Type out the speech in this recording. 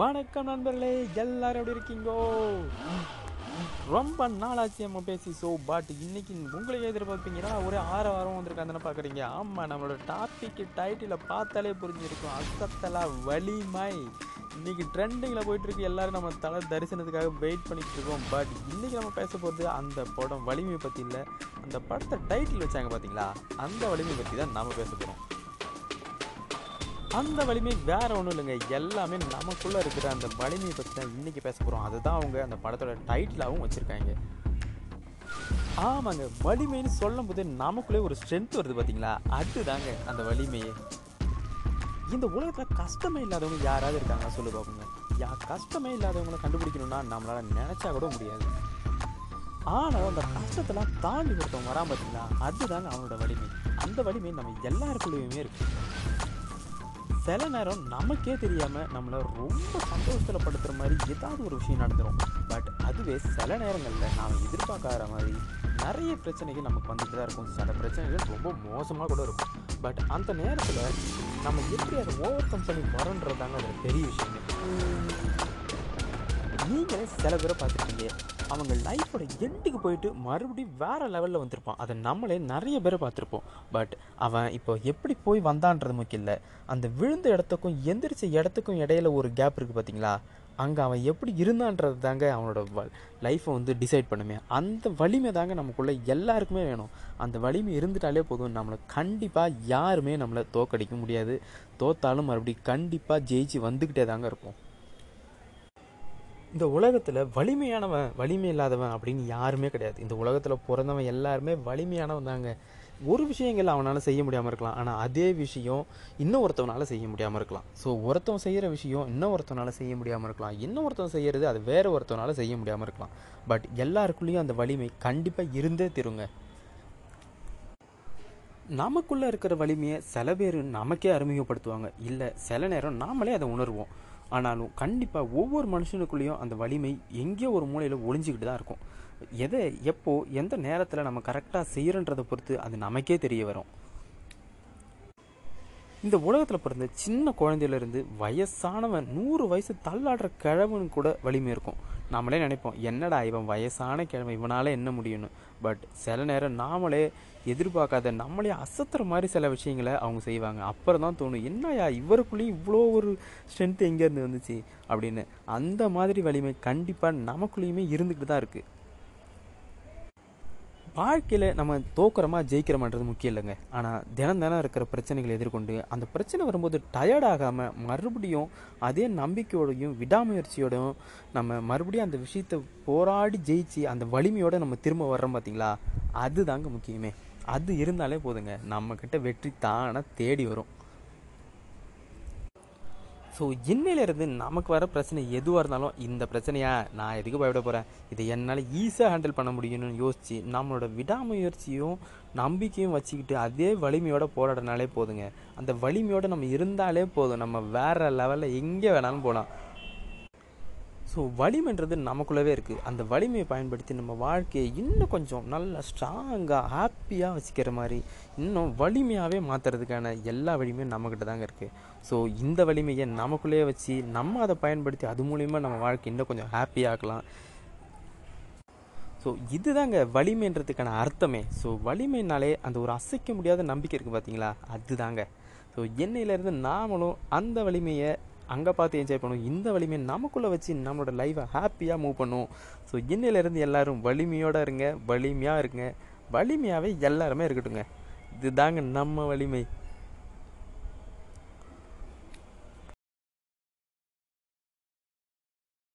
வணக்கம் நண்பர்களே எல்லாரும் எப்படி இருக்கீங்கோ? ரொம்ப நாளாச்சு நம்ம பேசி ஸோ பட் இன்னைக்கு உங்களுக்கு எதிர்பார்ப்பீங்கன்னா ஒரு ஆறு வாரம் வந்திருக்காங்கன்னு பார்க்குறீங்க ஆமாம் நம்மளோட டாபிக் டைட்டில் பார்த்தாலே புரிஞ்சிருக்கும். அசத்தலா வலிமை. இன்னைக்கு ட்ரெண்டிங்கில் போயிட்டுருக்கு. எல்லோரும் எல்லாரும் நம்ம தலை தரிசனத்துக்காக வெயிட் பண்ணிகிட்ருக்கோம் இருக்கோம். பட் இன்றைக்கி நம்ம பேச போகிறது அந்த படம் வலிமை பற்றி இல்லை. அந்த படத்தை டைட்டில் வச்சாங்க பார்த்தீங்களா அந்த வலிமை பற்றி தான் நாம் பேச போகிறோம் அந்த வலிமை வேற ஒன்றும் இல்லைங்க. எல்லாமே நமக்குள்ள இருக்கிற அந்த வலிமையை பற்றி தான் இன்னைக்கு பேச போகிறோம் அதுதான் அவங்க அந்த படத்தோட டைட்டிலாகவும் வச்சுருக்காங்க. ஆமாங்க. வலிமைன்னு சொல்லும் போது நமக்குள்ளே ஒரு ஸ்ட்ரென்த் வருது பார்த்தீங்களா அதுதாங்க அந்த வலிமையே இந்த உலகத்தில் கஷ்டமே இல்லாதவங்க யாராவது இருக்காங்க சொல்லு பார்ப்போங்க யா கஷ்டமே இல்லாதவங்களை கண்டுபிடிக்கணும்னா நம்மளால் நினச்சா கூட முடியாது. ஆனால் அந்த கஷ்டத்தெல்லாம் தாண்டி ஒருத்தவங்க வராமல் பார்த்தீங்களா அதுதாங்க அவனோட வலிமை. அந்த வலிமை நம்ம எல்லாருக்குள்ளேயுமே இருக்குது சில நேரம் நமக்கே தெரியாமல் நம்மளை ரொம்ப சந்தோஷத்தில் படுத்துகிற மாதிரி ஏதாவது ஒரு விஷயம் நடந்துரும். பட் அதுவே சில நேரங்களில் நாம் எதிர்பார்க்காத மாதிரி நிறைய பிரச்சனைகள் நமக்கு வந்துட்டு தான் இருக்கும். சில பிரச்சனைகள் ரொம்ப மோசமாக கூட இருக்கும். பட் அந்த நேரத்தில் நம்ம எப்படி அதை ஓவர் கம் பண்ணி வரோன்றதாங்க அது பெரிய விஷயம். நீங்களே சில பேரை பார்த்துருக்கீங்க. அவங்க லைஃபோட எண்டுக்கு போயிட்டு மறுபடியும் வேறு லெவலில் வந்திருப்பான். அதை நம்மளே நிறைய பேரை பார்த்துருப்போம். பட் அவன் இப்போ எப்படி போய் வந்தான்றது முக்கியம் இல்லை. அந்த விழுந்த இடத்துக்கும் எந்திரிச்ச இடத்துக்கும் இடையில ஒரு கேப் இருக்குது பார்த்தீங்களா அங்கே அவன் எப்படி இருந்தான்றது தாங்க அவனோட லைஃப்பை வந்து டிசைட் பண்ணுமே. அந்த வலிமை தாங்க நமக்குள்ள எல்லாருக்குமே வேணும். அந்த வலிமை இருந்துட்டாலே போதும். நம்மளை கண்டிப்பாக யாருமே நம்மளை தோக்கடிக்க முடியாது. தோத்தாலும் மறுபடியும் கண்டிப்பாக ஜெயிச்சு வந்துக்கிட்டே தாங்க இருப்போம். இந்த உலகத்தில் வலிமையானவன் வலிமை இல்லாதவன் அப்படின்னு யாருமே கிடையாது. இந்த உலகத்தில் பிறந்தவன் எல்லாருமே வலிமையானவன் தாங்க. ஒரு விஷயங்கள் அவனால் செய்ய முடியாமல் இருக்கலாம். ஆனால் அதே விஷயம் இன்னும் ஒருத்தவனால் செய்ய முடியாமல் இருக்கலாம். ஸோ ஒருத்தவன் செய்கிற விஷயம் இன்னும் ஒருத்தவனால் செய்ய முடியாமல் இருக்கலாம். இன்னும் ஒருத்தவன் செய்கிறது அது வேறு ஒருத்தவனால் செய்ய முடியாமல் இருக்கலாம். பட் எல்லாருக்குள்ளேயும் அந்த வலிமை கண்டிப்பாக இருந்தே திருங்க. நமக்குள்ளே இருக்கிற வலிமையை சில பேர் நமக்கே அறிமுகப்படுத்துவாங்க. இல்லை சில நேரம் நாமளே அதை உணர்வோம். ஆனாலும் கண்டிப்பாக ஒவ்வொரு மனுஷனுக்குள்ளேயும் அந்த வலிமை எங்கேயோ ஒரு மூலையில் ஒளிஞ்சிக்கிட்டு தான் இருக்கும். எதை எப்போ எந்த நேரத்தில் நம்ம கரெக்டாக செய்கிறன்றதை பொறுத்து அது நமக்கே தெரிய வரும். இந்த உலகத்தில் பிறந்த சின்ன குழந்தையிலேருந்து வயசானவன் நூறு வயசு தள்ளாடுற கிழவனு கூட வலிமை இருக்கும். நாமளே நினைப்போம் என்னடா இவன் வயசான கிழமை இவனால் என்ன முடியும்னு? பட் சில நேரம் நாமளே எதிர்பார்க்காத நம்மளே அசத்துற மாதிரி சில விஷயங்களை அவங்க செய்வாங்க. அப்புறம் தான் தோணும் என்னயா இவருக்குள்ளேயும் இவ்வளோ ஒரு ஸ்ட்ரென்த் எங்கேருந்து வந்துச்சு? அப்படின்னு. அந்த மாதிரி வலிமை கண்டிப்பாக நமக்குள்ளேயுமே இருந்துக்கிட்டு தான் இருக்குது வாழ்க்கையில் நம்ம தோக்குறோமா ஜெயிக்கிறோமான்றது முக்கியம் இல்லைங்க. ஆனால் தினம் தினம் இருக்கிற பிரச்சனைகளை எதிர்கொண்டு அந்த பிரச்சனை வரும்போது டயர்ட் ஆகாமல் மறுபடியும் அதே நம்பிக்கையோடையும் விடாமுயற்சியோடையும் நம்ம மறுபடியும் அந்த விஷயத்தை போராடி ஜெயிச்சு அந்த வலிமையோடு நம்ம திரும்ப வர்றோம் பார்த்தீங்களா அதுதாங்க முக்கியமே. அது இருந்தாலே போதுங்க. நம்மக்கிட்ட வெற்றி தானாக தேடி வரும். ஸோ என்னையிலேருந்து நமக்கு வர பிரச்சனை எதுவாக இருந்தாலும் இந்த பிரச்சனையா நான் எதுக்கு பயப்பட போகிறேன் இதை என்னால் ஈஸியாக ஹேண்டில் பண்ண முடியும்னு யோசித்து நம்மளோட விடாமுயற்சியும் நம்பிக்கையும் வச்சுக்கிட்டு அதே வலிமையோட போராடினாலே போதுங்க. அந்த வலிமையோடு நம்ம இருந்தாலே போதும். நம்ம வேற லெவலில் எங்கே வேணாலும் போகலாம் ஸோ வலிமைன்றது நமக்குள்ளவே இருக்குது அந்த வலிமையை பயன்படுத்தி நம்ம வாழ்க்கையை இன்னும் கொஞ்சம் நல்லா ஸ்ட்ராங்காக ஹாப்பியாக வச்சுக்கிற மாதிரி இன்னும் வலிமையாகவே மாற்றுறதுக்கான எல்லா வலிமையும் நம்மக்கிட்ட தாங்க இருக்குது ஸோ இந்த வலிமையை நமக்குள்ளேயே வச்சு நம்ம அதை பயன்படுத்தி அது மூலிமா நம்ம வாழ்க்கை இன்னும் கொஞ்சம் ஹாப்பியாகலாம் ஸோ இதுதாங்க வலிமைன்றதுக்கான அர்த்தமே. ஸோ வலிமைனாலே அந்த ஒரு அசைக்க முடியாத நம்பிக்கை இருக்குது பார்த்தீங்களா அதுதாங்க. ஸோ என்னையிலேருந்து நாமளும் அந்த வலிமையை அங்கே பார்த்து என்ஜாய் பண்ணுவோம். இந்த வலிமையை நமக்குள்ளே வச்சு நம்மளோட லைஃப்பை ஹாப்பியாக மூவ் பண்ணுவோம். ஸோ இன்னையிலேருந்து எல்லாரும் வலிமையோடு இருங்க வலிமையாக இருங்க. வலிமையாகவே எல்லாருமே இருக்கட்டுங்க இதுதாங்க நம்ம வலிமை.